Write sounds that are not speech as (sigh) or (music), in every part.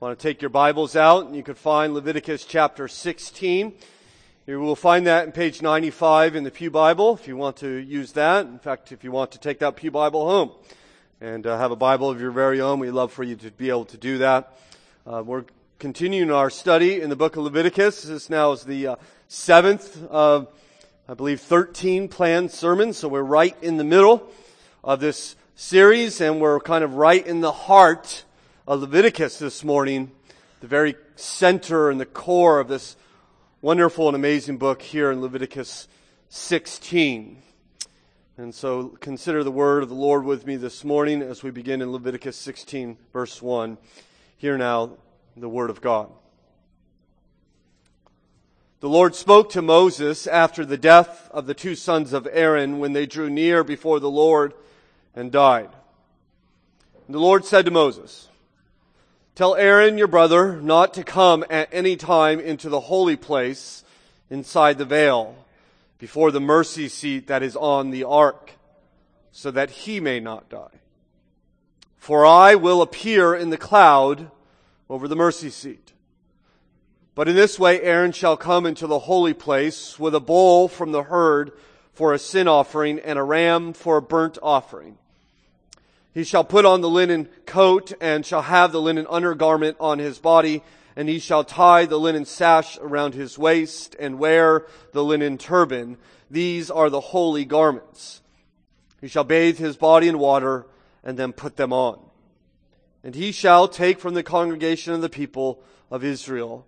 want to take your Bibles out, and you can find Leviticus chapter 16. You will find that in page 95 in the Pew Bible if you want to use that. In fact, if you want to take that Pew Bible home and uh, have a Bible of your very own, we'd love for you to be able to do that. Uh, we're continuing our study in the book of Leviticus. This now is the uh, seventh of, I believe, 13 planned sermons, so we're right in the middle of this series, and we're kind of right in the heart of Leviticus this morning, the very center and the core of this wonderful and amazing book here in Leviticus 16. And so consider the word of the Lord with me this morning as we begin in Leviticus 16, verse 1. Hear now the word of God. The Lord spoke to Moses after the death of the two sons of Aaron when they drew near before the Lord and died. And the Lord said to Moses, Tell Aaron your brother not to come at any time into the holy place inside the veil before the mercy seat that is on the ark so that he may not die. For I will appear in the cloud over the mercy seat. But in this way Aaron shall come into the holy place with a bull from the herd for a sin offering and a ram for a burnt offering. He shall put on the linen coat and shall have the linen undergarment on his body, and he shall tie the linen sash around his waist and wear the linen turban. These are the holy garments. He shall bathe his body in water and then put them on. And he shall take from the congregation of the people of Israel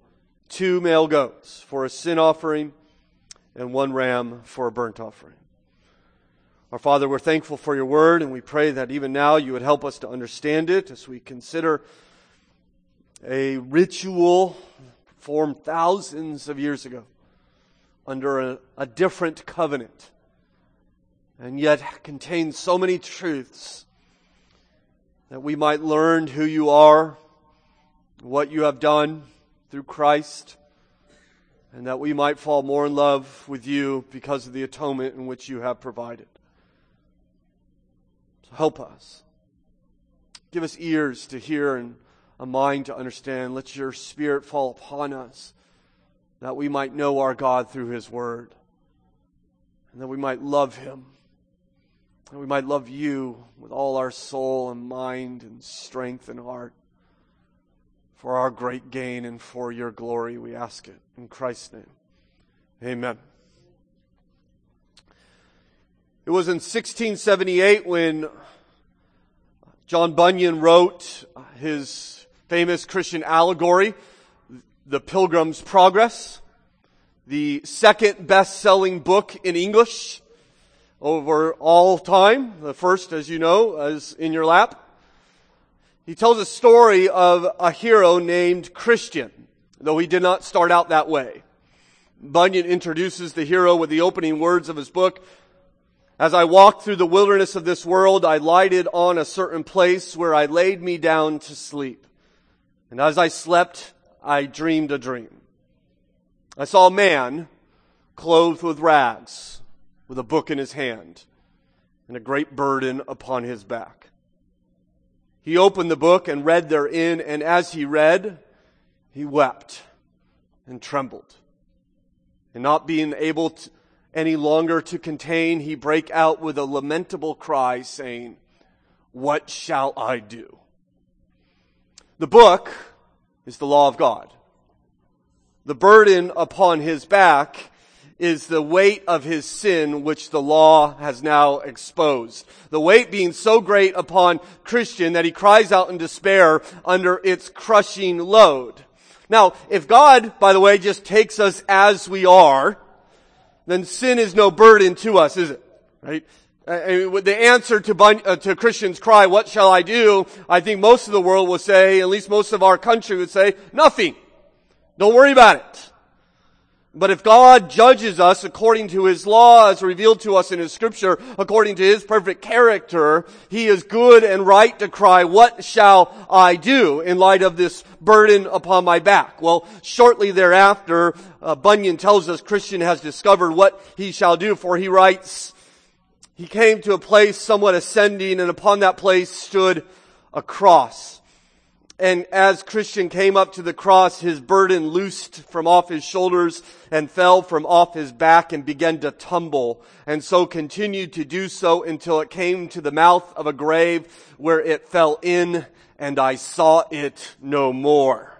two male goats for a sin offering and one ram for a burnt offering. Our Father, we're thankful for your word, and we pray that even now you would help us to understand it as we consider a ritual formed thousands of years ago under a, a different covenant, and yet contains so many truths that we might learn who you are, what you have done through Christ, and that we might fall more in love with you because of the atonement in which you have provided. Help us. Give us ears to hear and a mind to understand. Let your Spirit fall upon us that we might know our God through His Word and that we might love Him. and we might love you with all our soul and mind and strength and heart. For our great gain and for your glory, we ask it. In Christ's name. Amen. It was in 1678 when John Bunyan wrote his famous Christian allegory, The Pilgrim's Progress, the second best-selling book in English over all time. The first, as you know, is in your lap. He tells a story of a hero named Christian, though he did not start out that way. Bunyan introduces the hero with the opening words of his book, as I walked through the wilderness of this world, I lighted on a certain place where I laid me down to sleep. And as I slept, I dreamed a dream. I saw a man clothed with rags, with a book in his hand, and a great burden upon his back. He opened the book and read therein, and as he read, he wept and trembled. And not being able to, any longer to contain, he brake out with a lamentable cry, saying, What shall I do? The book is the law of God. The burden upon his back is the weight of his sin which the law has now exposed. The weight being so great upon Christian that he cries out in despair under its crushing load. Now, if God, by the way, just takes us as we are, then sin is no burden to us, is it? Right? the answer to, uh, to Christians' cry, what shall I do? I think most of the world will say, at least most of our country would say, nothing. Don't worry about it. But if God judges us according to His law as revealed to us in His scripture, according to His perfect character, He is good and right to cry, what shall I do in light of this burden upon my back? Well, shortly thereafter, uh, Bunyan tells us Christian has discovered what he shall do, for he writes, he came to a place somewhat ascending and upon that place stood a cross. And as Christian came up to the cross, his burden loosed from off his shoulders and fell from off his back and began to tumble. And so continued to do so until it came to the mouth of a grave where it fell in and I saw it no more.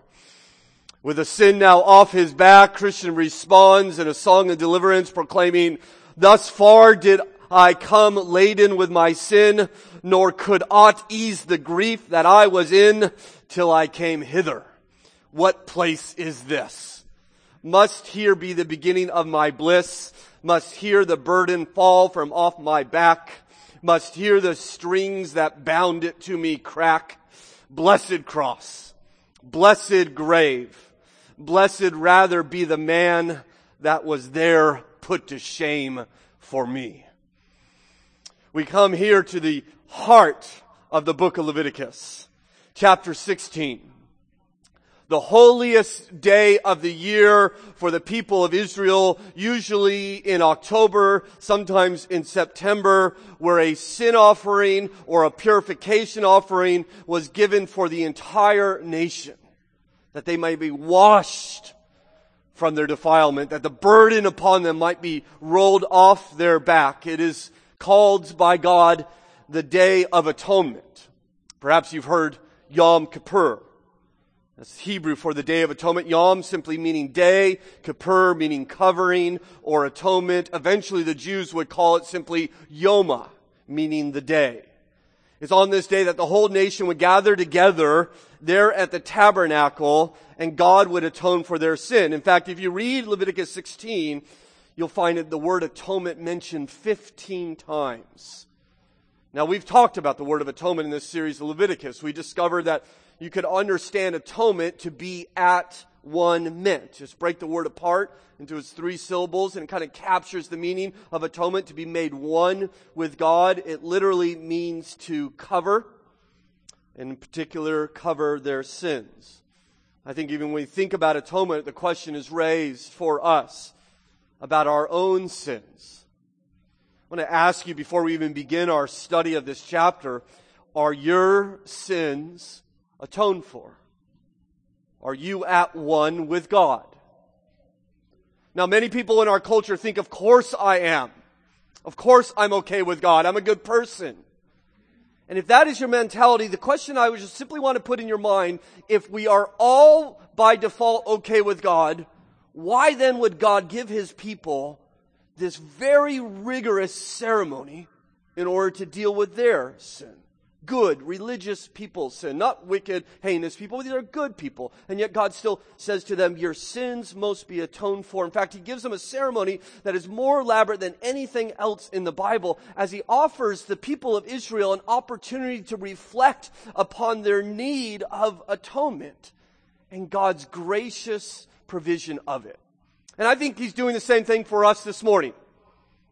With a sin now off his back, Christian responds in a song of deliverance proclaiming, thus far did I come laden with my sin, nor could aught ease the grief that I was in till I came hither. What place is this? Must here be the beginning of my bliss? Must here the burden fall from off my back? Must here the strings that bound it to me crack? Blessed cross, blessed grave, blessed rather be the man that was there put to shame for me. We come here to the heart of the book of Leviticus chapter 16. The holiest day of the year for the people of Israel, usually in October, sometimes in September, where a sin offering or a purification offering was given for the entire nation, that they might be washed from their defilement, that the burden upon them might be rolled off their back. It is called by God the Day of Atonement. Perhaps you've heard Yom Kippur. That's Hebrew for the Day of Atonement. Yom simply meaning day, Kippur meaning covering or atonement. Eventually the Jews would call it simply Yoma, meaning the day. It's on this day that the whole nation would gather together there at the tabernacle and God would atone for their sin. In fact, if you read Leviticus 16, you'll find the word atonement mentioned 15 times. Now we've talked about the word of atonement in this series of Leviticus. We discovered that you could understand atonement to be at one meant. Just break the word apart into its three syllables and it kind of captures the meaning of atonement to be made one with God. It literally means to cover, and in particular, cover their sins. I think even when we think about atonement, the question is raised for us about our own sins. I want to ask you before we even begin our study of this chapter, are your sins atoned for? Are you at one with God? Now, many people in our culture think, of course I am. Of course I'm okay with God. I'm a good person. And if that is your mentality, the question I would just simply want to put in your mind, if we are all by default okay with God, why then would God give his people this very rigorous ceremony in order to deal with their sin. Good, religious people sin, not wicked, heinous people. These are good people. And yet God still says to them, your sins must be atoned for. In fact, He gives them a ceremony that is more elaborate than anything else in the Bible as He offers the people of Israel an opportunity to reflect upon their need of atonement and God's gracious provision of it. And I think he's doing the same thing for us this morning.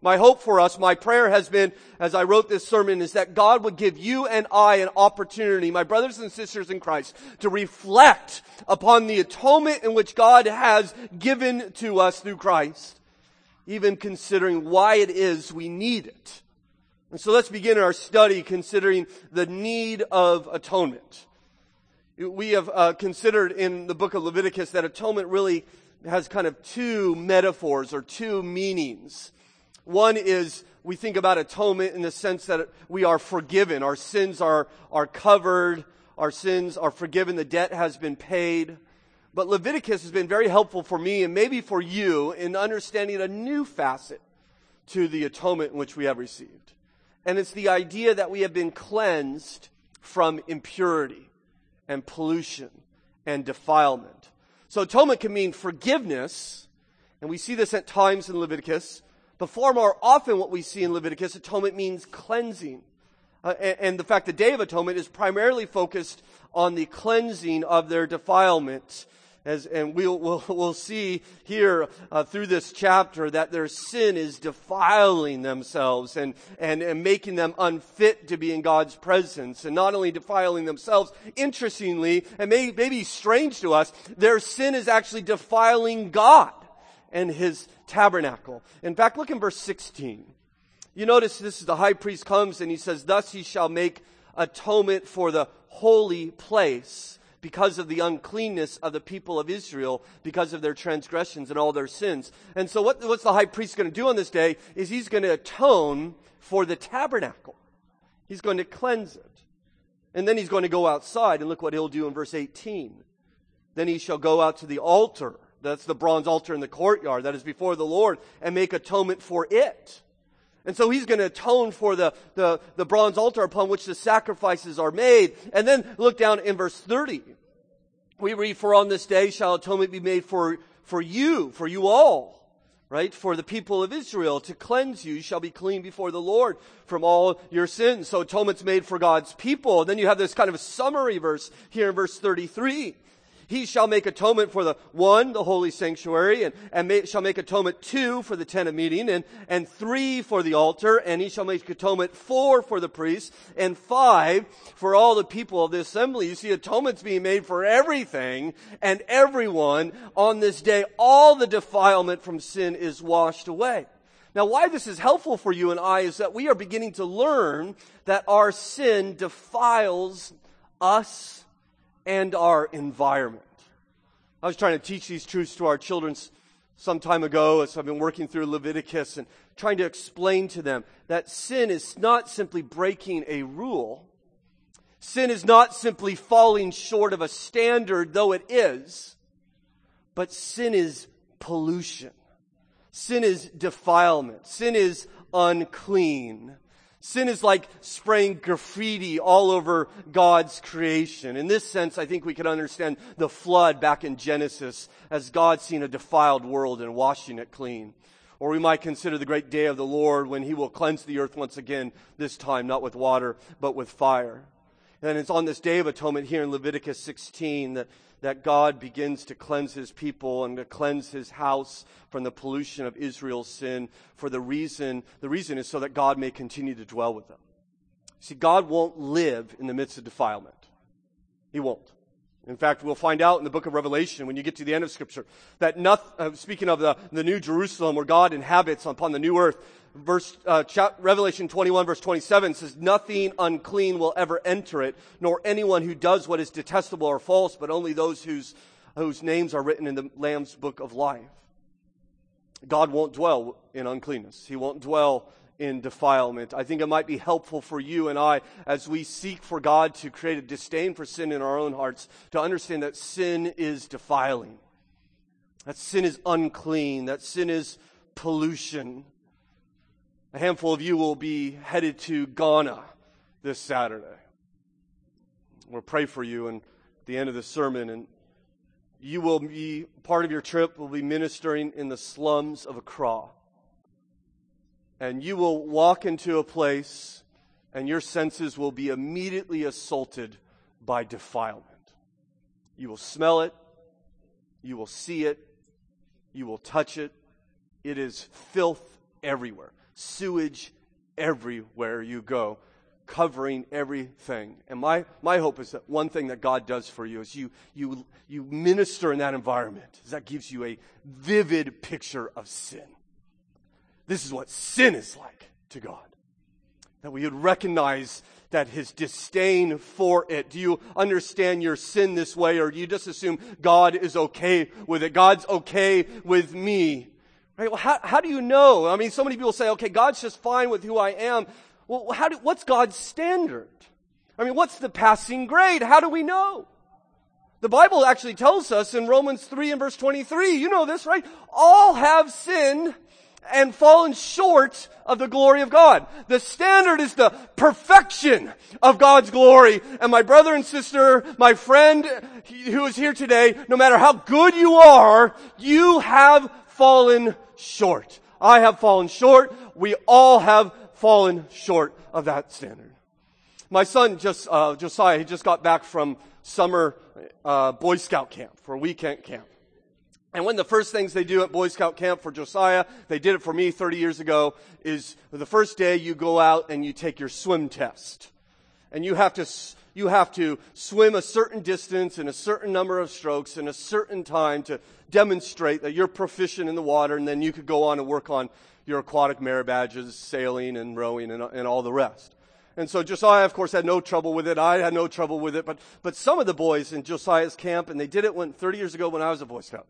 My hope for us, my prayer has been, as I wrote this sermon, is that God would give you and I an opportunity, my brothers and sisters in Christ, to reflect upon the atonement in which God has given to us through Christ, even considering why it is we need it. And so let's begin our study considering the need of atonement. We have uh, considered in the book of Leviticus that atonement really has kind of two metaphors or two meanings. One is we think about atonement in the sense that we are forgiven. Our sins are, are covered. Our sins are forgiven. The debt has been paid. But Leviticus has been very helpful for me and maybe for you in understanding a new facet to the atonement in which we have received. And it's the idea that we have been cleansed from impurity and pollution and defilement. So atonement can mean forgiveness, and we see this at times in Leviticus, but far more often what we see in Leviticus, atonement means cleansing. Uh, and, and, the fact the Day of Atonement is primarily focused on the cleansing of their defilement as, and we'll, (laughs) we'll, we'll see here uh, through this chapter that their sin is defiling themselves and, and, and making them unfit to be in God's presence. And not only defiling themselves, interestingly, and may, maybe strange to us, their sin is actually defiling God and his tabernacle. In fact, look in verse 16. You notice this is the high priest comes and he says, Thus he shall make atonement for the holy place because of the uncleanness of the people of Israel, because of their transgressions and all their sins. And so what, what's the high priest going to do on this day is he's going to atone for the tabernacle. He's going to cleanse it. And then he's going to go outside and look what he'll do in verse 18. Then he shall go out to the altar. That's the bronze altar in the courtyard that is before the Lord and make atonement for it. And so he's going to atone for the, the, the bronze altar upon which the sacrifices are made. And then look down in verse 30. We read, For on this day shall atonement be made for, for you, for you all right? For the people of Israel to cleanse you, you shall be clean before the Lord from all your sins. So atonement's made for God's people. And then you have this kind of summary verse here in verse 33. He shall make atonement for the one, the holy sanctuary, and, and may, shall make atonement two for the tent of meeting, and, and three for the altar, and he shall make atonement four for the priests, and five for all the people of the assembly. You see, atonement's being made for everything and everyone on this day. All the defilement from sin is washed away. Now, why this is helpful for you and I is that we are beginning to learn that our sin defiles us and our environment. I was trying to teach these truths to our children some time ago as I've been working through Leviticus and trying to explain to them that sin is not simply breaking a rule. Sin is not simply falling short of a standard, though it is, but sin is pollution. Sin is defilement. Sin is unclean. Sin is like spraying graffiti all over God's creation. In this sense, I think we can understand the flood back in Genesis as God seeing a defiled world and washing it clean. Or we might consider the great day of the Lord when he will cleanse the earth once again, this time not with water, but with fire. And it's on this day of atonement here in Leviticus 16 that that God begins to cleanse his people and to cleanse his house from the pollution of Israel's sin for the reason, the reason is so that God may continue to dwell with them. See, God won't live in the midst of defilement. He won't. In fact, we'll find out in the book of Revelation when you get to the end of scripture that nothing, uh, speaking of the, the new Jerusalem where God inhabits upon the new earth, verse, uh, Revelation 21 verse 27 says, nothing unclean will ever enter it, nor anyone who does what is detestable or false, but only those whose, whose names are written in the Lamb's book of life. God won't dwell in uncleanness. He won't dwell in defilement. I think it might be helpful for you and I as we seek for God to create a disdain for sin in our own hearts to understand that sin is defiling. That sin is unclean. That sin is pollution. A handful of you will be headed to Ghana this Saturday. We'll pray for you and at the end of the sermon and you will be part of your trip will be ministering in the slums of Accra. And you will walk into a place and your senses will be immediately assaulted by defilement. You will smell it, you will see it, you will touch it. It is filth everywhere sewage everywhere you go, covering everything. And my, my hope is that one thing that God does for you is you, you, you minister in that environment. That gives you a vivid picture of sin. This is what sin is like to God. That we would recognize that his disdain for it. Do you understand your sin this way or do you just assume God is okay with it? God's okay with me. Right? Well, how, how do you know? I mean, so many people say, okay, God's just fine with who I am. Well, how do, what's God's standard? I mean, what's the passing grade? How do we know? The Bible actually tells us in Romans 3 and verse 23, you know this, right? All have sinned and fallen short of the glory of God. The standard is the perfection of God's glory. And my brother and sister, my friend who is here today, no matter how good you are, you have fallen short. I have fallen short. We all have fallen short of that standard. My son just, uh, Josiah, he just got back from summer uh, Boy Scout camp for weekend camp. And one of the first things they do at Boy Scout camp for Josiah, they did it for me 30 years ago, is the first day you go out and you take your swim test. And you have to, you have to swim a certain distance in a certain number of strokes in a certain time to demonstrate that you're proficient in the water, and then you could go on and work on your aquatic merit badges, sailing and rowing and, and all the rest. And so Josiah, of course, had no trouble with it. I had no trouble with it. But, but some of the boys in Josiah's camp, and they did it when, 30 years ago when I was a Boy Scout,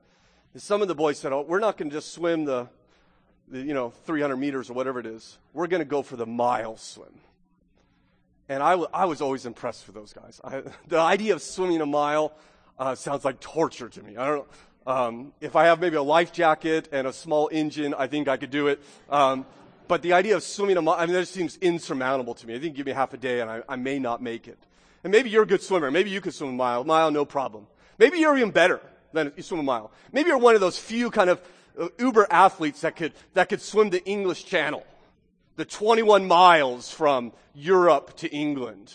some of the boys said, oh, we're not going to just swim the, the, you know, 300 meters or whatever it is. We're going to go for the mile swim. And I, w- I was always impressed with those guys. I, (laughs) the idea of swimming a mile uh, sounds like torture to me. I don't know. Um, if I have maybe a life jacket and a small engine, I think I could do it. Um, but the idea of swimming a mile, I mean, that just seems insurmountable to me. I think give me half a day and I, I may not make it. And maybe you're a good swimmer. Maybe you could swim a mile. Mile, no problem. Maybe you're even better than you swim a mile. Maybe you're one of those few kind of uh, uber athletes that could, that could swim the English Channel. The 21 miles from Europe to England.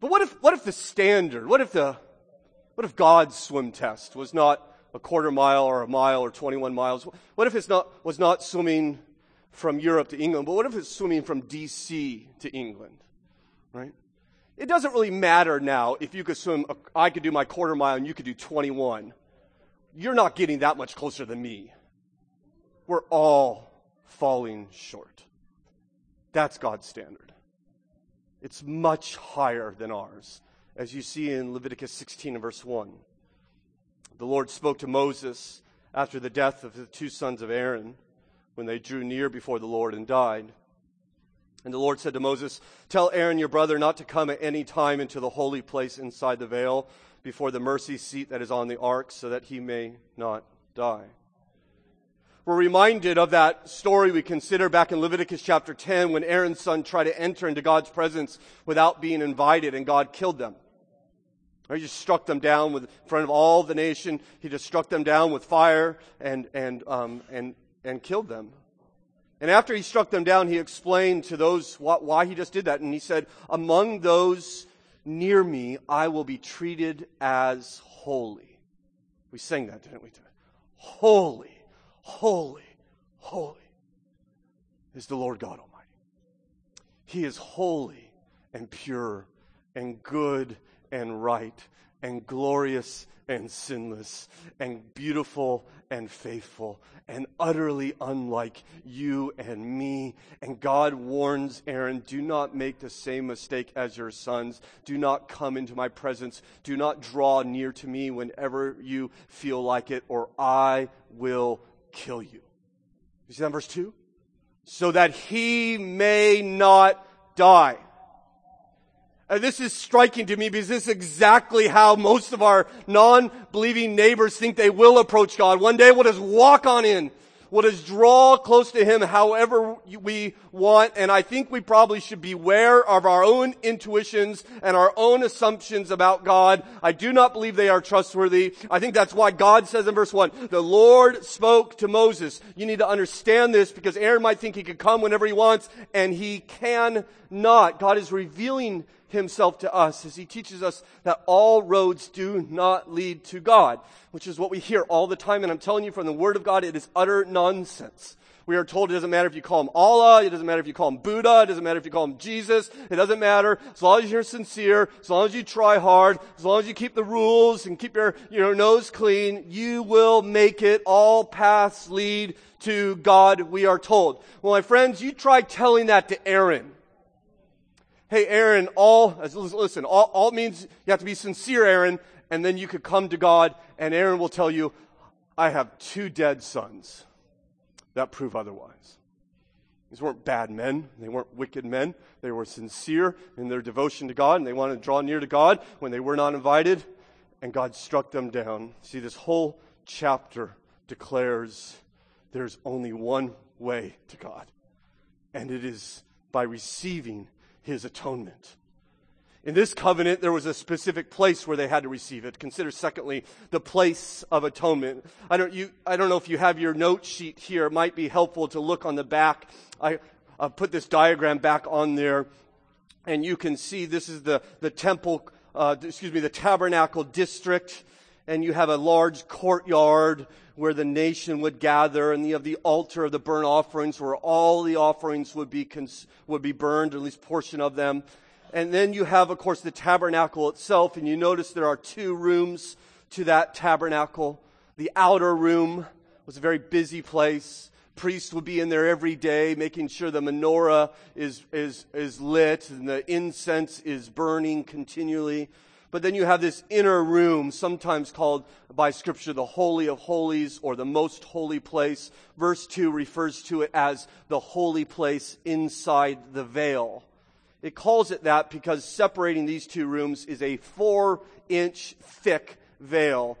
But what if, what if the standard, what if the, what if God's swim test was not a quarter mile or a mile or 21 miles? What if it's not, was not swimming from Europe to England, but what if it's swimming from DC to England? Right? It doesn't really matter now if you could swim, I could do my quarter mile and you could do 21. You're not getting that much closer than me. We're all falling short. That's God's standard. It's much higher than ours as you see in Leviticus 16 and verse 1. The Lord spoke to Moses after the death of the two sons of Aaron when they drew near before the Lord and died. And the Lord said to Moses, Tell Aaron your brother not to come at any time into the holy place inside the veil before the mercy seat that is on the ark so that he may not die. We're reminded of that story we consider back in Leviticus chapter 10 when Aaron's son tried to enter into God's presence without being invited and God killed them. He just struck them down with, in front of all the nation. He just struck them down with fire and, and, um, and, and killed them. And after he struck them down, he explained to those why he just did that. And he said, Among those near me, I will be treated as holy. We sang that, didn't we? Holy, holy, holy is the Lord God Almighty. He is holy and pure and good and right and glorious and sinless and beautiful and faithful and utterly unlike you and me. And God warns Aaron, do not make the same mistake as your sons. Do not come into my presence. Do not draw near to me whenever you feel like it, or I will kill you. You see that verse 2? So that he may not die. This is striking to me because this is exactly how most of our non-believing neighbors think they will approach God. One day we'll just walk on in. We'll just draw close to Him however we want. And I think we probably should beware of our own intuitions and our own assumptions about God. I do not believe they are trustworthy. I think that's why God says in verse 1, the Lord spoke to Moses. You need to understand this because Aaron might think he could come whenever he wants and he can not. God is revealing himself to us as he teaches us that all roads do not lead to God, which is what we hear all the time. And I'm telling you from the word of God, it is utter nonsense. We are told it doesn't matter if you call him Allah, it doesn't matter if you call him Buddha, it doesn't matter if you call him Jesus, it doesn't matter. As long as you're sincere, as long as you try hard, as long as you keep the rules and keep your, your nose clean, you will make it. All paths lead to God, we are told. Well, my friends, you try telling that to Aaron hey, Aaron, all, listen, all, all means you have to be sincere, Aaron, and then you could come to God, and Aaron will tell you, I have two dead sons that prove otherwise. These weren't bad men. They weren't wicked men. They were sincere in their devotion to God, and they wanted to draw near to God when they were not invited, and God struck them down. See, this whole chapter declares there's only one way to God, and it is by receiving his atonement. In this covenant, there was a specific place where they had to receive it. Consider, secondly, the place of atonement. I don't, you, I don't know if you have your note sheet here. It might be helpful to look on the back. I put this diagram back on there, and you can see this is the, the temple, uh, excuse me, the tabernacle district and you have a large courtyard where the nation would gather, and you have the altar of the burnt offerings where all the offerings would be, cons- would be burned, at least portion of them. And then you have, of course, the tabernacle itself, and you notice there are two rooms to that tabernacle. The outer room was a very busy place, Priests would be in there every day, making sure the menorah is, is, is lit and the incense is burning continually. But then you have this inner room, sometimes called by scripture the Holy of Holies or the most holy place. Verse 2 refers to it as the holy place inside the veil. It calls it that because separating these two rooms is a four inch thick veil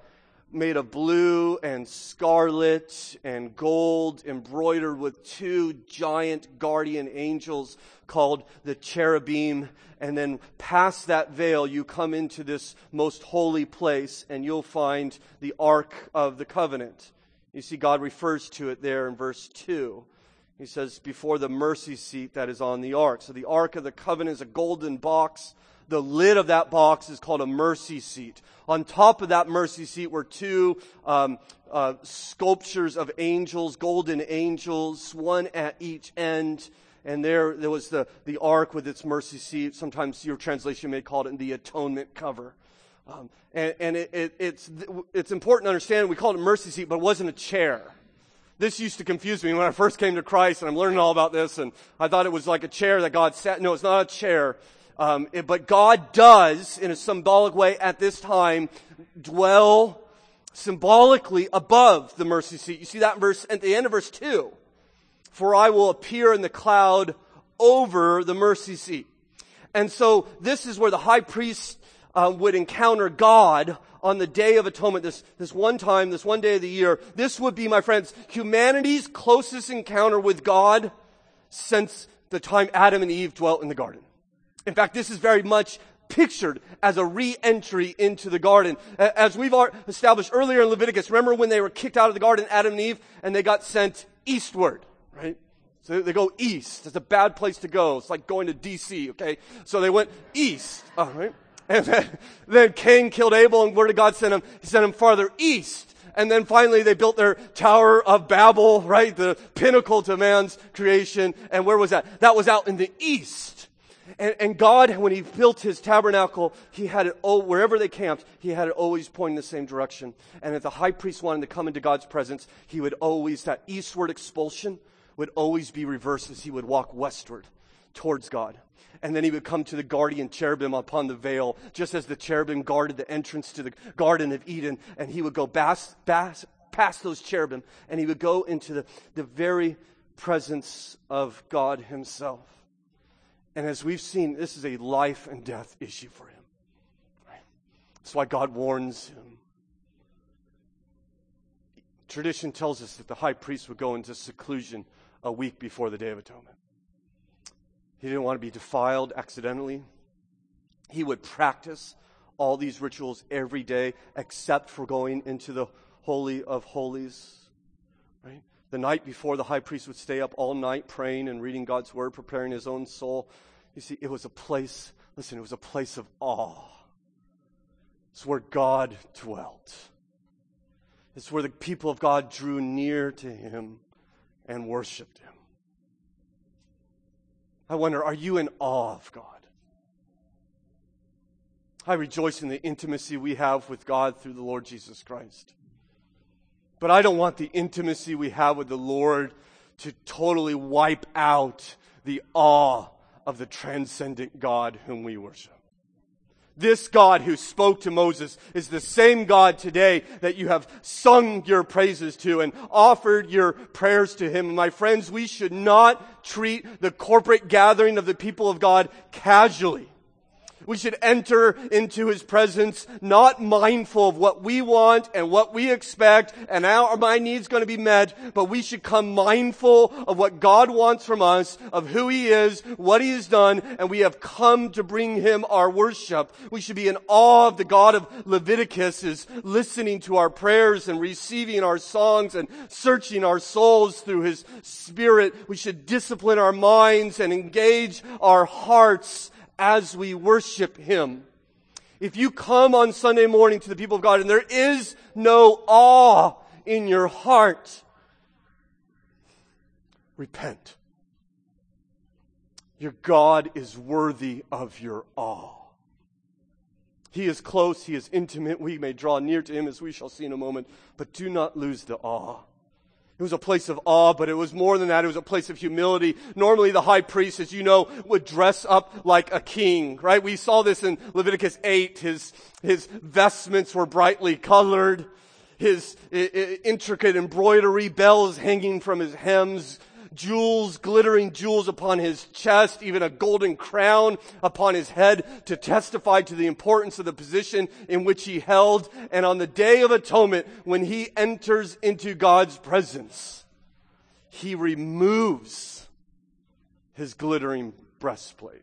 made of blue and scarlet and gold, embroidered with two giant guardian angels called the cherubim. And then past that veil, you come into this most holy place and you'll find the Ark of the Covenant. You see, God refers to it there in verse 2. He says, before the mercy seat that is on the ark. So the ark of the covenant is a golden box the lid of that box is called a mercy seat. On top of that mercy seat were two um, uh, sculptures of angels, golden angels, one at each end. And there, there was the, the ark with its mercy seat. Sometimes your translation may call it the atonement cover. Um, and, and it, it, it's, it's important to understand we called it a mercy seat, but it wasn't a chair. This used to confuse me when I first came to Christ, and I'm learning all about this, and I thought it was like a chair that God sat. No, it's not a chair. Um, but God does, in a symbolic way at this time, dwell symbolically above the mercy seat. You see that in verse, at the end of verse 2. For I will appear in the cloud over the mercy seat. And so this is where the high priest uh, would encounter God on the day of atonement, this, this one time, this one day of the year. This would be, my friends, humanity's closest encounter with God since the time Adam and Eve dwelt in the garden. In fact, this is very much pictured as a re-entry into the garden. As we've established earlier in Leviticus, remember when they were kicked out of the garden, Adam and Eve, and they got sent eastward, right? So they go east. It's a bad place to go. It's like going to DC, okay? So they went east, all right? And then, then Cain killed Abel, and where did God send him? He sent him farther east. And then finally they built their Tower of Babel, right? The pinnacle to man's creation. And where was that? That was out in the east. And, and, God, when He built His tabernacle, He had it, oh, wherever they camped, He had it always pointing the same direction. And if the high priest wanted to come into God's presence, he would always, that eastward expulsion would always be reversed as he would walk westward towards God. And then he would come to the guardian cherubim upon the veil, just as the cherubim guarded the entrance to the Garden of Eden. And he would go past, past, past those cherubim, and he would go into the, the very presence of God himself. And as we've seen, this is a life and death issue for him. That's why God warns him. Tradition tells us that the high priest would go into seclusion a week before the Day of Atonement. He didn't want to be defiled accidentally. He would practice all these rituals every day except for going into the Holy of Holies. Right? The night before, the high priest would stay up all night praying and reading God's word, preparing his own soul. You see, it was a place, listen, it was a place of awe. It's where God dwelt. It's where the people of God drew near to him and worshiped him. I wonder, are you in awe of God? I rejoice in the intimacy we have with God through the Lord Jesus Christ. But I don't want the intimacy we have with the Lord to totally wipe out the awe of the transcendent God whom we worship. This God who spoke to Moses is the same God today that you have sung your praises to and offered your prayers to Him. My friends, we should not treat the corporate gathering of the people of God casually. We should enter into His presence not mindful of what we want and what we expect and how are my needs going to be met, but we should come mindful of what God wants from us, of who He is, what He has done, and we have come to bring Him our worship. We should be in awe of the God of Leviticus is listening to our prayers and receiving our songs and searching our souls through His Spirit. We should discipline our minds and engage our hearts as we worship Him. If you come on Sunday morning to the people of God and there is no awe in your heart, repent. Your God is worthy of your awe. He is close, He is intimate. We may draw near to Him as we shall see in a moment, but do not lose the awe. It was a place of awe, but it was more than that. It was a place of humility. Normally the high priest, as you know, would dress up like a king, right? We saw this in Leviticus 8. His, his vestments were brightly colored. His I- I- intricate embroidery, bells hanging from his hems, jewels, glittering jewels upon his chest, even a golden crown upon his head to testify to the importance of the position in which he held. And on the day of atonement, when he enters into God's presence, he removes his glittering breastplate.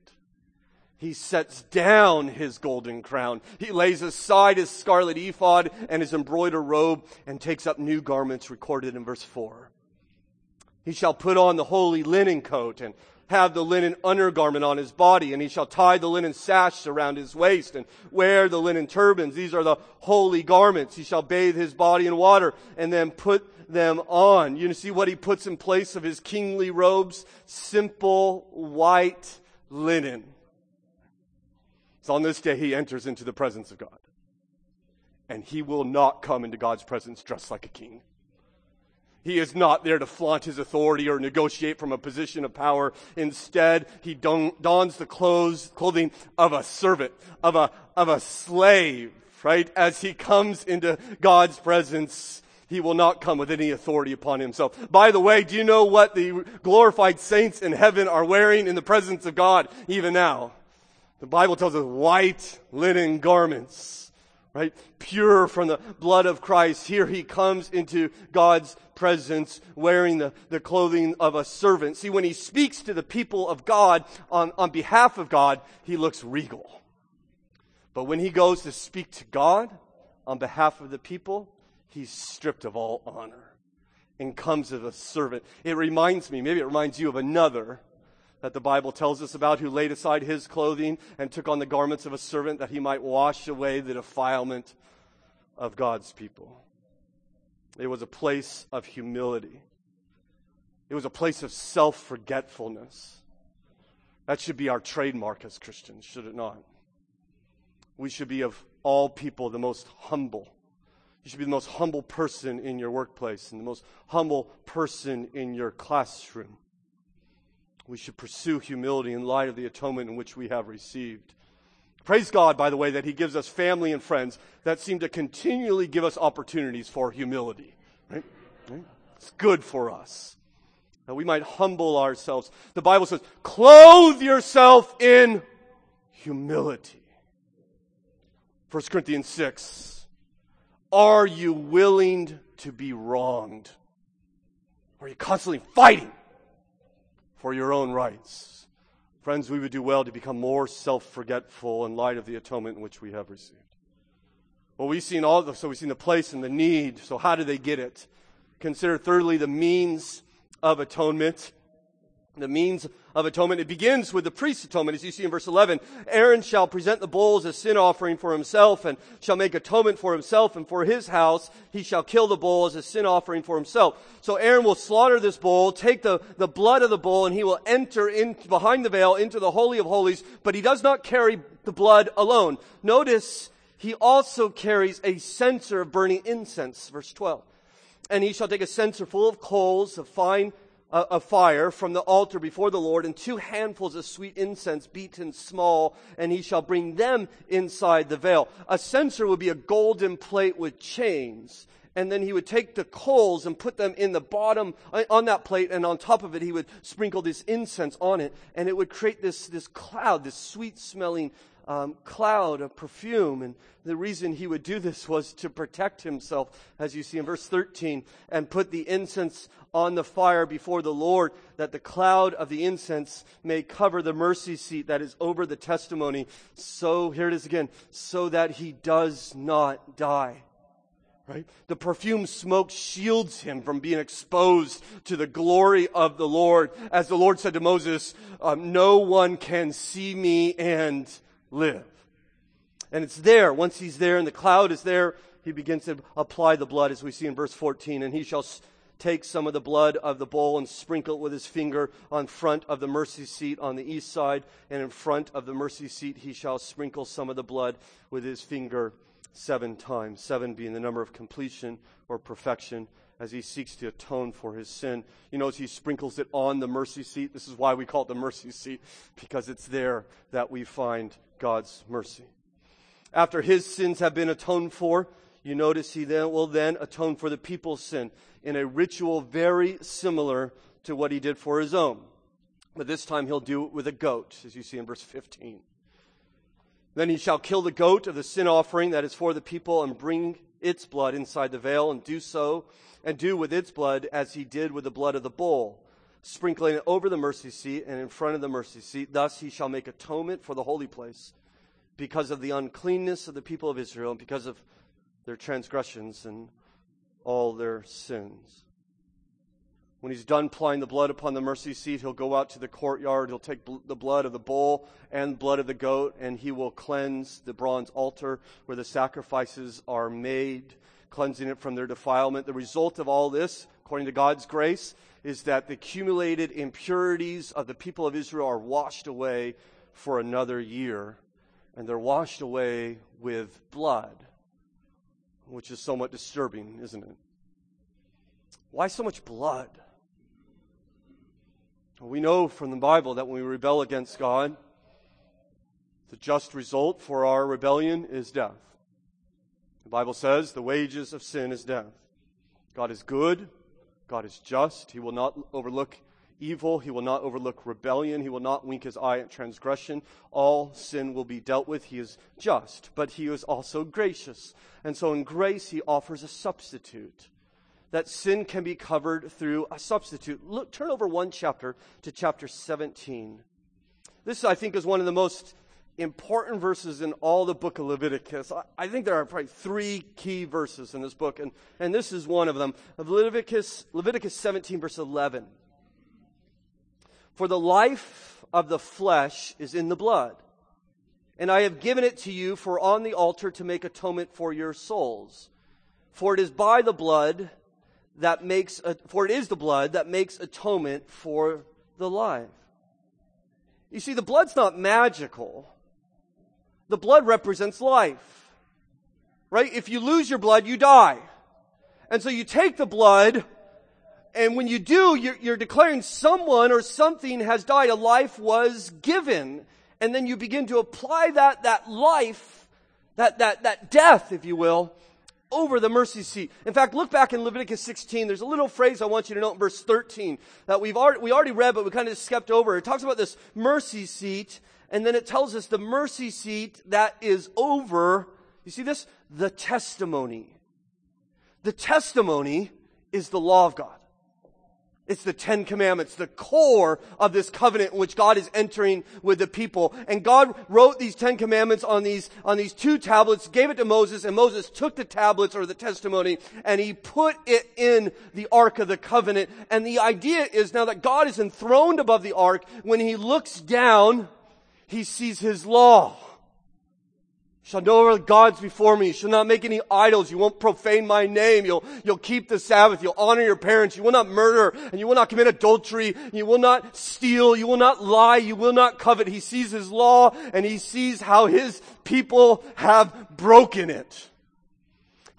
He sets down his golden crown. He lays aside his scarlet ephod and his embroidered robe and takes up new garments recorded in verse 4. He shall put on the holy linen coat and have the linen undergarment on his body, and he shall tie the linen sash around his waist and wear the linen turbans. These are the holy garments. He shall bathe his body in water and then put them on. You see what he puts in place of his kingly robes? Simple white linen. So on this day he enters into the presence of God. And he will not come into God's presence dressed like a king. He is not there to flaunt his authority or negotiate from a position of power. Instead, he dons the clothes, clothing of a servant, of a, of a slave, right? As he comes into God's presence, he will not come with any authority upon himself. By the way, do you know what the glorified saints in heaven are wearing in the presence of God even now? The Bible tells us white linen garments right? Pure from the blood of Christ. Here he comes into God's presence wearing the, the clothing of a servant. See, when he speaks to the people of God on, on behalf of God, he looks regal. But when he goes to speak to God on behalf of the people, he's stripped of all honor and comes as a servant. It reminds me, maybe it reminds you of another that the Bible tells us about, who laid aside his clothing and took on the garments of a servant that he might wash away the defilement of God's people. It was a place of humility. It was a place of self forgetfulness. That should be our trademark as Christians, should it not? We should be of all people the most humble. You should be the most humble person in your workplace and the most humble person in your classroom. We should pursue humility in light of the atonement in which we have received. Praise God, by the way, that He gives us family and friends that seem to continually give us opportunities for humility. Right? right? It's good for us. That we might humble ourselves. The Bible says, clothe yourself in humility. 1 Corinthians 6. Are you willing to be wronged? Are you constantly fighting? For your own rights. Friends, we would do well to become more self forgetful in light of the atonement which we have received. Well, we've seen all the, so we've seen the place and the need. So how do they get it? Consider thirdly the means of atonement the means of atonement. It begins with the priest's atonement, as you see in verse 11. Aaron shall present the bull as sin offering for himself and shall make atonement for himself and for his house. He shall kill the bull as a sin offering for himself. So Aaron will slaughter this bull, take the, the blood of the bull, and he will enter in behind the veil into the Holy of Holies, but he does not carry the blood alone. Notice he also carries a censer of burning incense, verse 12. And he shall take a censer full of coals of fine a fire from the altar before the Lord and two handfuls of sweet incense beaten small, and he shall bring them inside the veil. A censer would be a golden plate with chains. And then he would take the coals and put them in the bottom uh, on that plate, and on top of it, he would sprinkle this incense on it, and it would create this, this cloud, this sweet smelling um, cloud of perfume. And the reason he would do this was to protect himself, as you see in verse 13, and put the incense on the fire before the Lord, that the cloud of the incense may cover the mercy seat that is over the testimony. So, here it is again, so that he does not die. Right? The perfume smoke shields him from being exposed to the glory of the Lord. As the Lord said to Moses, um, no one can see me and live. And it's there. Once he's there and the cloud is there, he begins to apply the blood as we see in verse 14. And he shall take some of the blood of the bowl and sprinkle it with his finger on front of the mercy seat on the east side. And in front of the mercy seat, he shall sprinkle some of the blood with his finger seven times, seven being the number of completion or perfection as he seeks to atone for his sin. You notice he sprinkles it on the mercy seat. This is why we call it the mercy seat, because it's there that we find God's mercy. After his sins have been atoned for, you notice he then will then atone for the people's sin in a ritual very similar to what he did for his own. But this time he'll do it with a goat, as you see in verse 15. Then he shall kill the goat of the sin offering that is for the people and bring its blood inside the veil and do so and do with its blood as he did with the blood of the bull, sprinkling it over the mercy seat and in front of the mercy seat. Thus he shall make atonement for the holy place because of the uncleanness of the people of Israel and because of their transgressions and all their sins. When he's done applying the blood upon the mercy seat, he'll go out to the courtyard. He'll take bl- the blood of the bull and blood of the goat, and he will cleanse the bronze altar where the sacrifices are made, cleansing it from their defilement. The result of all this, according to God's grace, is that the accumulated impurities of the people of Israel are washed away for another year, and they're washed away with blood, which is somewhat disturbing, isn't it? Why so much blood? We know from the Bible that when we rebel against God, the just result for our rebellion is death. The Bible says the wages of sin is death. God is good. God is just. He will not overlook evil. He will not overlook rebellion. He will not wink his eye at transgression. All sin will be dealt with. He is just, but he is also gracious. And so in grace, he offers a substitute that sin can be covered through a substitute. Look, turn over one chapter to chapter 17. This, I think, is one of the most important verses in all the book of Leviticus. I, I think there are probably three key verses in this book, and, and this is one of them. Of Leviticus, Leviticus 17, verse 11. For the life of the flesh is in the blood, and I have given it to you for on the altar to make atonement for your souls. For it is by the blood that makes, for it is the blood that makes atonement for the life. You see, the blood's not magical. The blood represents life. Right? If you lose your blood, you die. And so you take the blood, and when you do, you're, you're declaring someone or something has died. A life was given. And then you begin to apply that, that life, that, that, that death, if you will, over the mercy seat. In fact, look back in Leviticus 16. There's a little phrase I want you to note in verse 13 that we've already, we already read, but we kind of just skipped over. It talks about this mercy seat, and then it tells us the mercy seat that is over, you see this? The testimony. The testimony is the law of God. It's the Ten Commandments, the core of this covenant in which God is entering with the people. And God wrote these Ten Commandments on these, on these two tablets, gave it to Moses, and Moses took the tablets or the testimony and he put it in the Ark of the Covenant. And the idea is now that God is enthroned above the Ark, when he looks down, he sees his law shall no other gods before me. You shall not make any idols. You won't profane my name. You'll, you'll keep the Sabbath. You'll honor your parents. You will not murder and you will not commit adultery. You will not steal. You will not lie. You will not covet. He sees his law and he sees how his people have broken it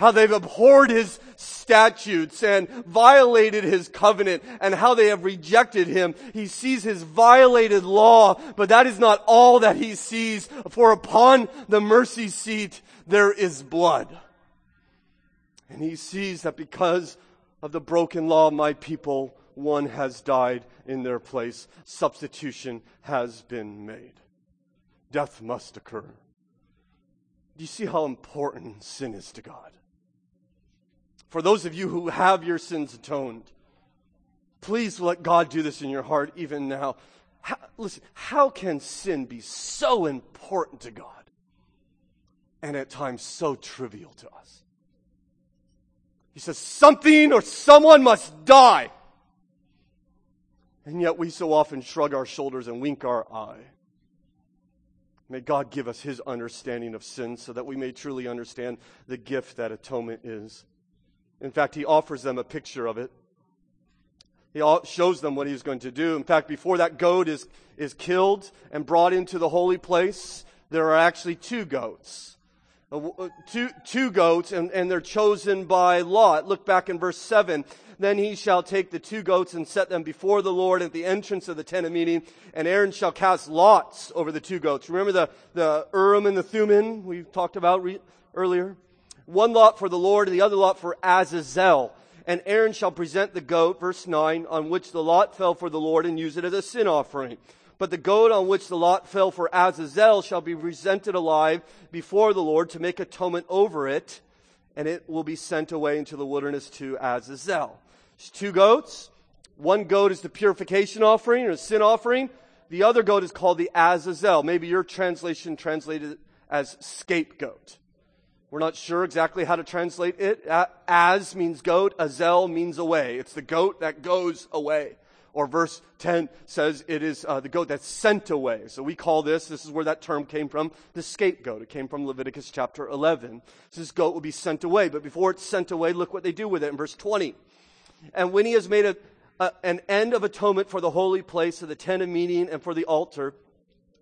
how they've abhorred his statutes and violated his covenant and how they have rejected him. He sees his violated law, but that is not all that he sees, for upon the mercy seat there is blood. And he sees that because of the broken law of my people, one has died in their place. Substitution has been made. Death must occur. Do you see how important sin is to God? For those of you who have your sins atoned, please let God do this in your heart even now. How, listen, how can sin be so important to God and at times so trivial to us? He says something or someone must die. And yet we so often shrug our shoulders and wink our eye. May God give us his understanding of sin so that we may truly understand the gift that atonement is. In fact, he offers them a picture of it. He shows them what he's going to do. In fact, before that goat is, is killed and brought into the holy place, there are actually two goats. uh, two, two goats, and, and they're chosen by Lot. Look back in verse 7. Then he shall take the two goats and set them before the Lord at the entrance of the tent of meeting, and Aaron shall cast lots over the two goats. Remember the, the Urim and the Thummim we talked about re- earlier? One lot for the Lord and the other lot for Azazel. And Aaron shall present the goat, verse 9, on which the lot fell for the Lord and use it as a sin offering. But the goat on which the lot fell for Azazel shall be presented alive before the Lord to make atonement over it, and it will be sent away into the wilderness to Azazel. There's two goats. One goat is the purification offering or sin offering. The other goat is called the Azazel. Maybe your translation translated it as scapegoat. We're not sure exactly how to translate it. As means goat, Azel means away. It's the goat that goes away. Or verse 10 says it is uh, the goat that's sent away. So we call this, this is where that term came from, the scapegoat. It came from Leviticus chapter 11. So this goat will be sent away. But before it's sent away, look what they do with it in verse 20. And when he has made a, a, an end of atonement for the holy place of the tent of meeting and for the altar,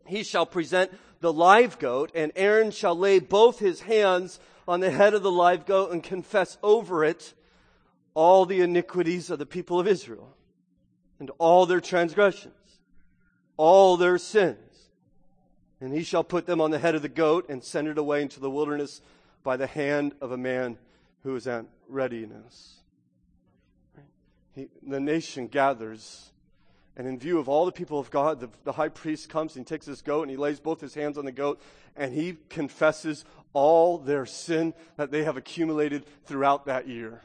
he shall present the live goat, and Aaron shall lay both his hands on the head of the live goat and confess over it all the iniquities of the people of Israel and all their transgressions, all their sins. And he shall put them on the head of the goat and send it away into the wilderness by the hand of a man who is at readiness. He, the nation gathers, and in view of all the people of God, the, the high priest comes and takes this goat and he lays both his hands on the goat and he confesses all their sin that they have accumulated throughout that year.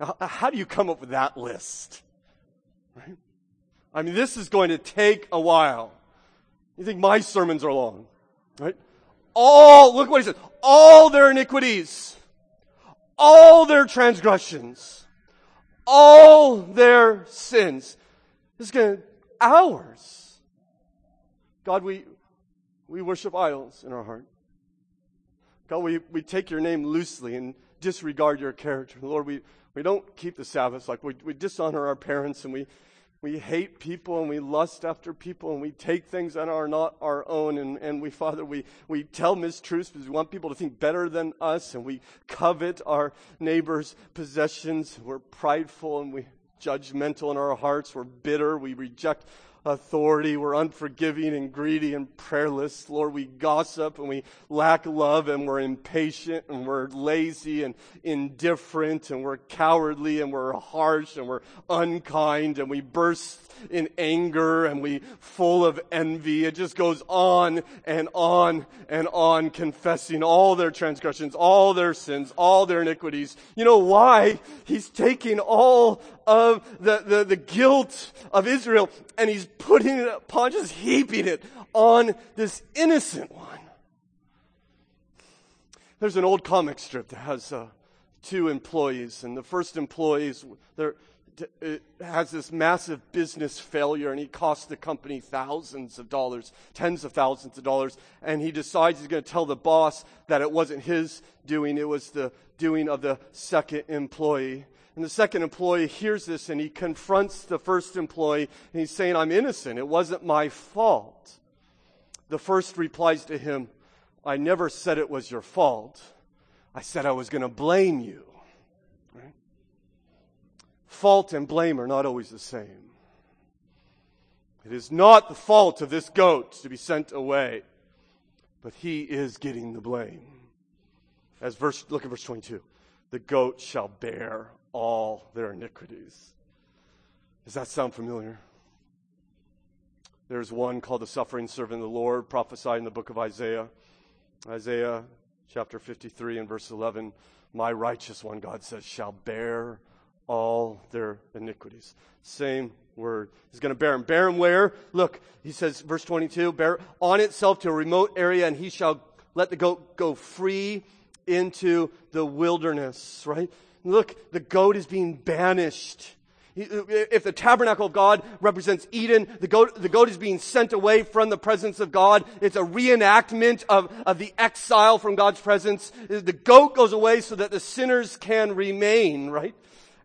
Now, how do you come up with that list? Right? I mean, this is going to take a while. You think my sermons are long, right? All, look what he says, all their iniquities, all their transgressions, all their sins. This is going to, hours. God, we, we worship idols in our heart. God, we, we take your name loosely and disregard your character. Lord, we, we don't keep the Sabbath like we, we dishonor our parents and we, we hate people and we lust after people and we take things that are not our own and, and we, Father, we, we tell mistruths because we want people to think better than us and we covet our neighbor's possessions. We're prideful and we judgmental in our hearts. We're bitter. We reject authority. We're unforgiving and greedy and prayerless. Lord, we gossip and we lack love and we're impatient and we're lazy and indifferent and we're cowardly and we're harsh and we're unkind and we burst in anger and we full of envy. It just goes on and on and on confessing all their transgressions, all their sins, all their iniquities. You know why? He's taking all of the, the, the guilt of Israel and he's putting it upon, just heaping it on this innocent one. There's an old comic strip that has uh, two employees, and the first it has this massive business failure and he costs the company thousands of dollars, tens of thousands of dollars, and he decides he's going to tell the boss that it wasn't his doing, it was the doing of the second employee. And the second employee hears this and he confronts the first employee and he's saying, I'm innocent. It wasn't my fault. The first replies to him, I never said it was your fault. I said I was going to blame you Right? fault and blame are not always the same. It is not the fault of this goat to be sent away, but he is getting the blame. As verse, look at verse 22. The goat shall bear all their iniquities. Does that sound familiar? There's one called the suffering servant of the Lord, prophesied in the book of Isaiah. Isaiah chapter 53 and verse 11. My righteous one, God says, shall bear all their iniquities. Same word. He's going to bear them. Bear them where? Look, he says, verse 22, bear on itself to a remote area, and he shall let the goat go free into the wilderness, right? Look, the goat is being banished. If the tabernacle of God represents Eden, the goat, the goat is being sent away from the presence of God. It's a reenactment of, of the exile from God's presence. The goat goes away so that the sinners can remain, right?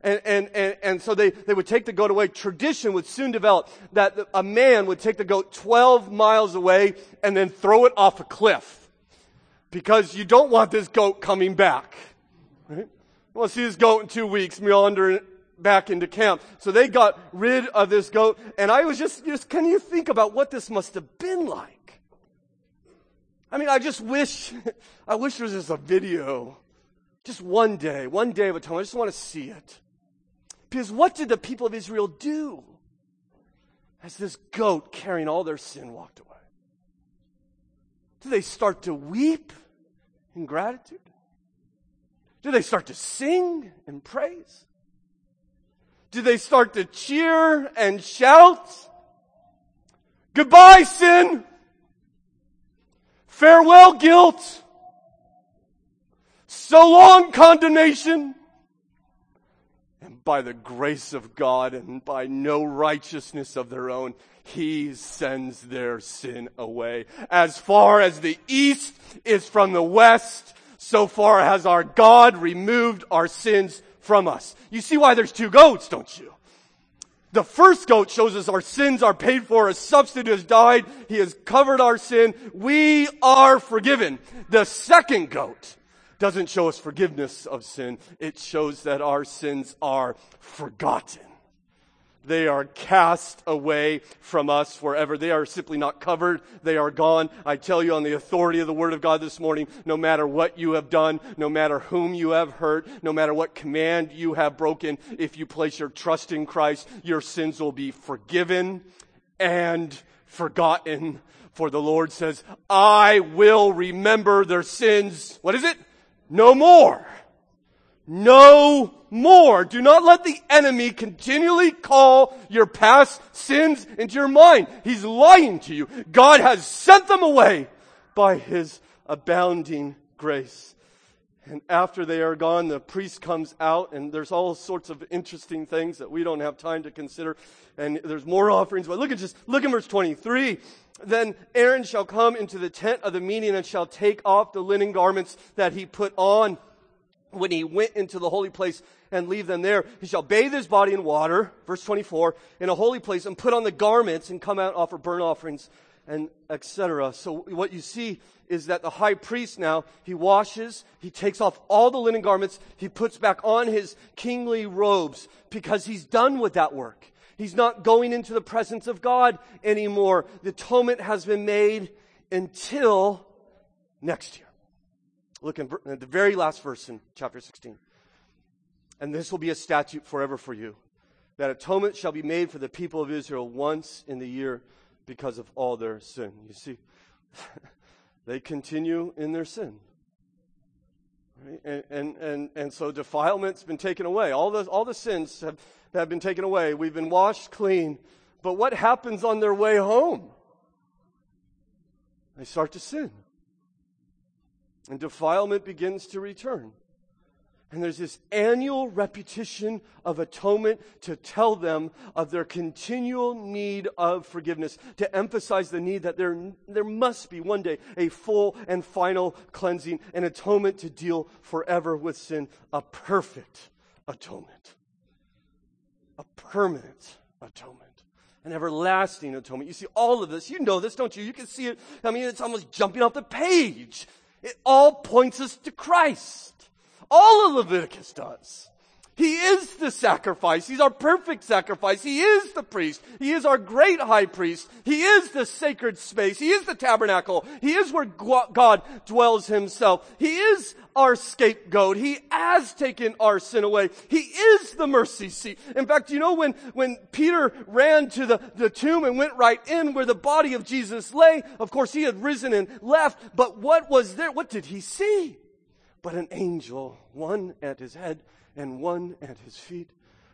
And, and, and, and, so they, they would take the goat away. Tradition would soon develop that a man would take the goat 12 miles away and then throw it off a cliff. because you don't want this goat coming back. Right? To see this goat in two weeks meandering back into camp. So they got rid of this goat. And I was just, just, can you think about what this must have been like? I mean, I just wish, (laughs) I wish there was just a video. Just one day, one day of atonement. I just want to see it. Because what did the people of Israel do? As this goat carrying all their sin walked away. Do they start to weep in gratitude? Do they start to sing and praise? Do they start to cheer and shout? Goodbye, sin! Farewell, guilt! So long, condemnation! And by the grace of God and by no righteousness of their own, He sends their sin away. As far as the east is from the west, so far has our God removed our sins from us. You see why there's two goats, don't you? The first goat shows us our sins are paid for. A substitute has died. He has covered our sin. We are forgiven. The second goat doesn't show us forgiveness of sin. It shows that our sins are forgotten. They are cast away from us forever. They are simply not covered. They are gone. I tell you on the authority of the Word of God this morning, no matter what you have done, no matter whom you have hurt, no matter what command you have broken, if you place your trust in Christ, your sins will be forgiven and forgotten. For the Lord says, I will remember their sins. What is it? No more no more. Do not let the enemy continually call your past sins into your mind. He's lying to you. God has sent them away by his abounding grace. And after they are gone, the priest comes out, and there's all sorts of interesting things that we don't have time to consider. And there's more offerings, but look at just, look at verse 23. Then Aaron shall come into the tent of the meeting and shall take off the linen garments that he put on when he went into the holy place and leave them there, he shall bathe his body in water, verse 24, in a holy place and put on the garments and come out and offer burnt offerings and etc. So what you see is that the high priest now, he washes, he takes off all the linen garments, he puts back on his kingly robes because he's done with that work. He's not going into the presence of God anymore. The atonement has been made until next year. Look in, at the very last verse in chapter 16. And this will be a statute forever for you that atonement shall be made for the people of Israel once in the year because of all their sin. You see, (laughs) they continue in their sin. Right? And, and, and, and so defilement's been taken away. All the, all the sins have, have been taken away. We've been washed clean. But what happens on their way home? They start to sin and defilement begins to return. And there's this annual repetition of atonement to tell them of their continual need of forgiveness, to emphasize the need that there, there must be one day a full and final cleansing, an atonement to deal forever with sin, a perfect atonement, a permanent atonement an everlasting atonement. You see all of this. You know this, don't you? You can see it. I mean, it's almost jumping off the page. It all points us to Christ. All of Leviticus does. He is the sacrifice. He's our perfect sacrifice. He is the priest. He is our great high priest. He is the sacred space. He is the tabernacle. He is where God dwells himself. He is our scapegoat. He has taken our sin away. He is the mercy seat. In fact, you know when, when Peter ran to the, the tomb and went right in where the body of Jesus lay, of course he had risen and left, but what was there? What did he see? But an angel, one at his head and one at his feet,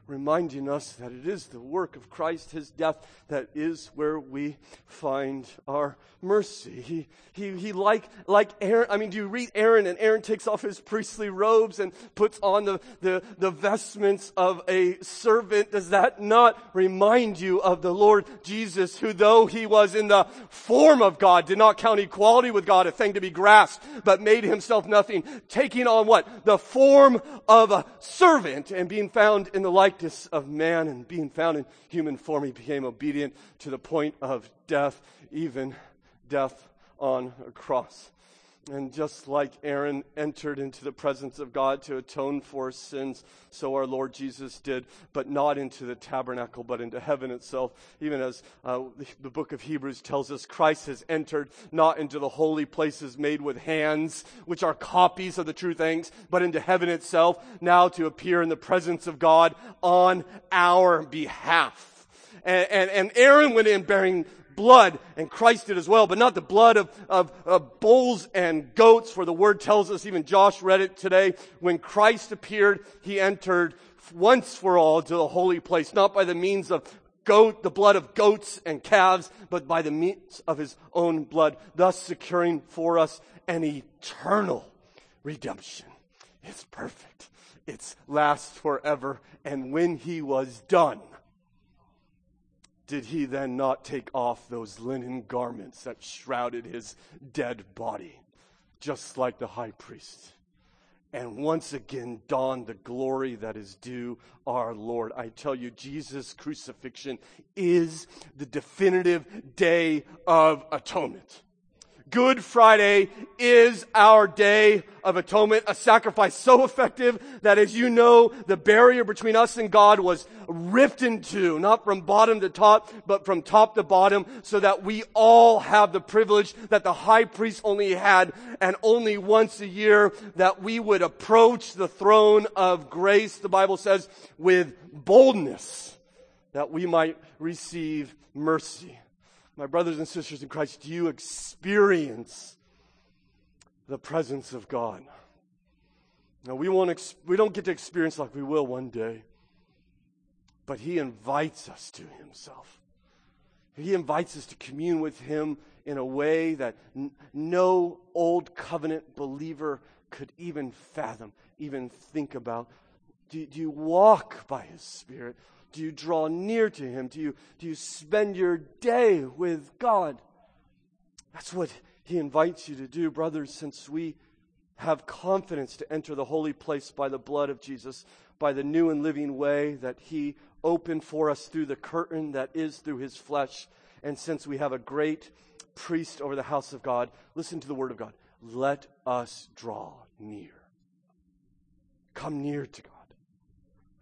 reminding us that it is the work of Christ, his death, that is where we find our mercy. He, he, he like, like Aaron, I mean, do you read Aaron and Aaron takes off his priestly robes and puts on the, the, the vestments of a servant? Does that not remind you of the Lord Jesus, who though he was in the form of God, did not count equality with God a thing to be grasped, but made himself nothing, taking on what? The form of a servant and being found in the likeness of man and being found in human form, he became obedient to the point of death, even death on a cross. And just like Aaron entered into the presence of God to atone for sins, so our Lord Jesus did, but not into the tabernacle, but into heaven itself. Even as uh, the book of Hebrews tells us, Christ has entered not into the holy places made with hands, which are copies of the true things, but into heaven itself, now to appear in the presence of God on our behalf. And, and, and Aaron went in bearing blood, and Christ did as well, but not the blood of, of, of bulls and goats, for the word tells us, even Josh read it today, when Christ appeared, he entered once for all to the holy place, not by the means of goat, the blood of goats and calves, but by the means of his own blood, thus securing for us an eternal redemption. It's perfect. It's lasts forever. And when he was done, did he then not take off those linen garments that shrouded his dead body, just like the high priest? And once again don the glory that is due our Lord. I tell you, Jesus' crucifixion is the definitive day of atonement. Good Friday is our day of atonement, a sacrifice so effective that as you know, the barrier between us and God was ripped in two, not from bottom to top, but from top to bottom, so that we all have the privilege that the high priest only had and only once a year that we would approach the throne of grace, the Bible says, with boldness, that we might receive mercy. My brothers and sisters in Christ, do you experience the presence of God? Now, we, won't ex- we don't get to experience like we will one day, but He invites us to Himself. He invites us to commune with Him in a way that n- no old covenant believer could even fathom, even think about. Do, do you walk by His Spirit? Do you draw near to Him? Do you, do you spend your day with God? That's what He invites you to do, brothers, since we have confidence to enter the holy place by the blood of Jesus, by the new and living way that He opened for us through the curtain that is through His flesh. And since we have a great priest over the house of God, listen to the word of God. Let us draw near. Come near to God.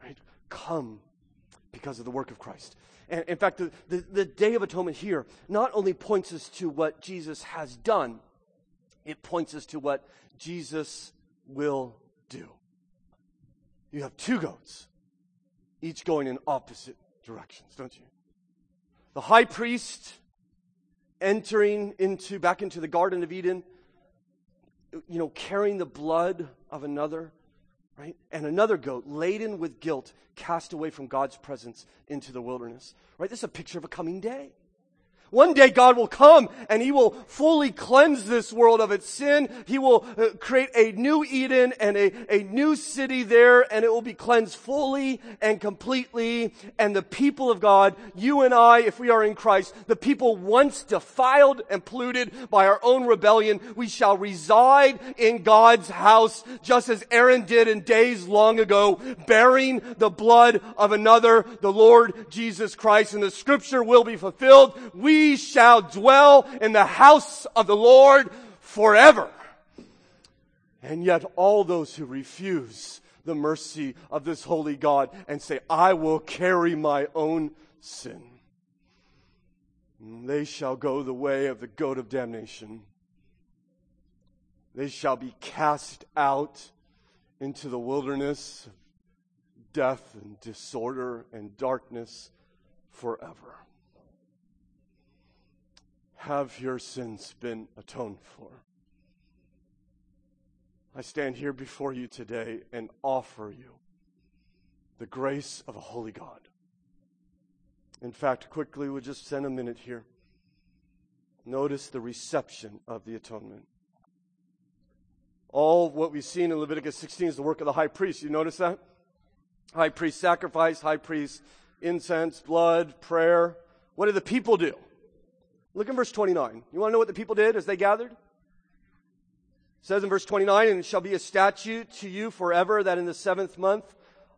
Right? Come because of the work of Christ. And in fact, the, the, the, Day of Atonement here not only points us to what Jesus has done, it points us to what Jesus will do. You have two goats, each going in opposite directions, don't you? The high priest entering into back into the Garden of Eden, you know, carrying the blood of another right? And another goat laden with guilt cast away from God's presence into the wilderness, right? This is a picture of a coming day. One day God will come and He will fully cleanse this world of its sin. He will uh, create a new Eden and a, a new city there and it will be cleansed fully and completely. And the people of God, you and I, if we are in Christ, the people once defiled and polluted by our own rebellion, we shall reside in God's house just as Aaron did in days long ago, bearing the blood of another, the Lord Jesus Christ. And the scripture will be fulfilled. We shall dwell in the house of the Lord forever. And yet all those who refuse the mercy of this holy God and say, I will carry my own sin, they shall go the way of the goat of damnation. They shall be cast out into the wilderness, death and disorder and darkness forever have your sins been atoned for? I stand here before you today and offer you the grace of a holy God. In fact, quickly, we'll just spend a minute here. Notice the reception of the atonement. All what we've seen in Leviticus 16 is the work of the high priest. You notice that? High priest sacrifice, high priest incense, blood, prayer. What did the people do? Look in verse 29. You want to know what the people did as they gathered? It says in verse 29, and it shall be a statute to you forever that in the seventh month,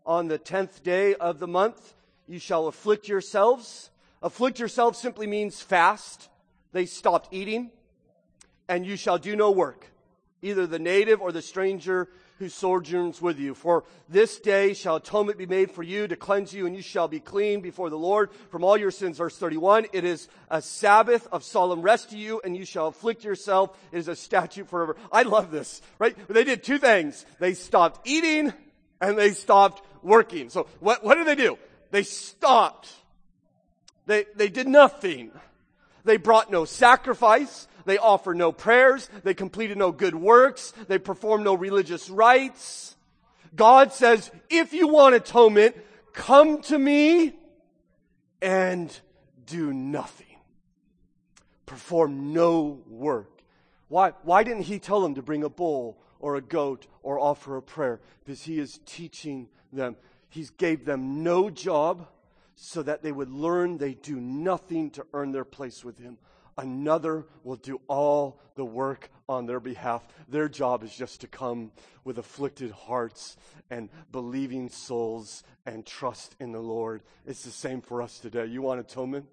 on the tenth day of the month, you shall afflict yourselves. Afflict yourselves simply means fast. They stopped eating, and you shall do no work. either the native or the stranger who sojourns with you. For this day shall atonement be made for you to cleanse you, and you shall be clean before the Lord from all your sins. Verse 31, it is a Sabbath of solemn rest to you, and you shall afflict yourself. It is a statute forever. I love this, right? They did two things. They stopped eating, and they stopped working. So what, what did they do? They stopped. They, they did nothing. They brought no sacrifice. They offered no prayers. They completed no good works. They performed no religious rites. God says, if you want atonement, come to me and do nothing. Perform no work. Why, why didn't he tell them to bring a bull or a goat or offer a prayer? Because he is teaching them. He gave them no job so that they would learn they do nothing to earn their place with him another will do all the work on their behalf. Their job is just to come with afflicted hearts and believing souls and trust in the Lord. It's the same for us today. You want atonement?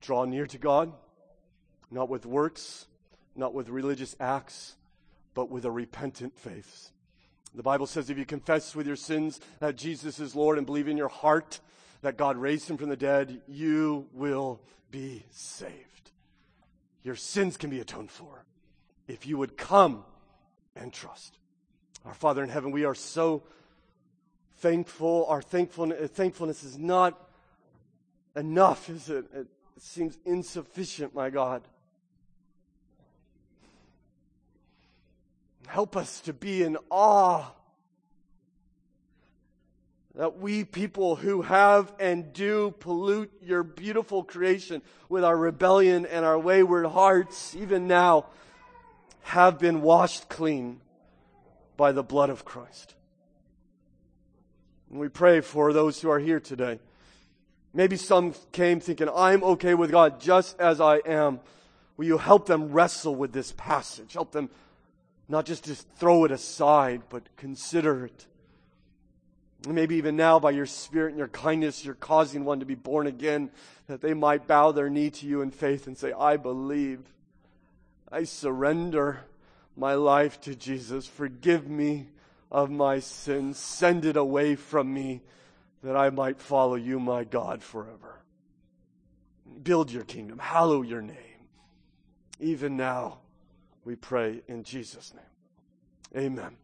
Draw near to God, not with works, not with religious acts, but with a repentant faith. The Bible says if you confess with your sins that Jesus is Lord and believe in your heart that God raised him from the dead, you will be saved your sins can be atoned for if you would come and trust. Our Father in heaven, we are so thankful. Our thankfulness, thankfulness is not enough, is it? It seems insufficient, my God. Help us to be in awe that we people who have and do pollute your beautiful creation with our rebellion and our wayward hearts, even now, have been washed clean by the blood of Christ. And we pray for those who are here today. Maybe some came thinking, I'm okay with God just as I am. Will you help them wrestle with this passage? Help them not just to throw it aside, but consider it Maybe even now, by your spirit and your kindness, you're causing one to be born again, that they might bow their knee to you in faith and say, I believe. I surrender my life to Jesus. Forgive me of my sins. Send it away from me that I might follow you, my God, forever. Build your kingdom. Hallow your name. Even now, we pray in Jesus' name. Amen.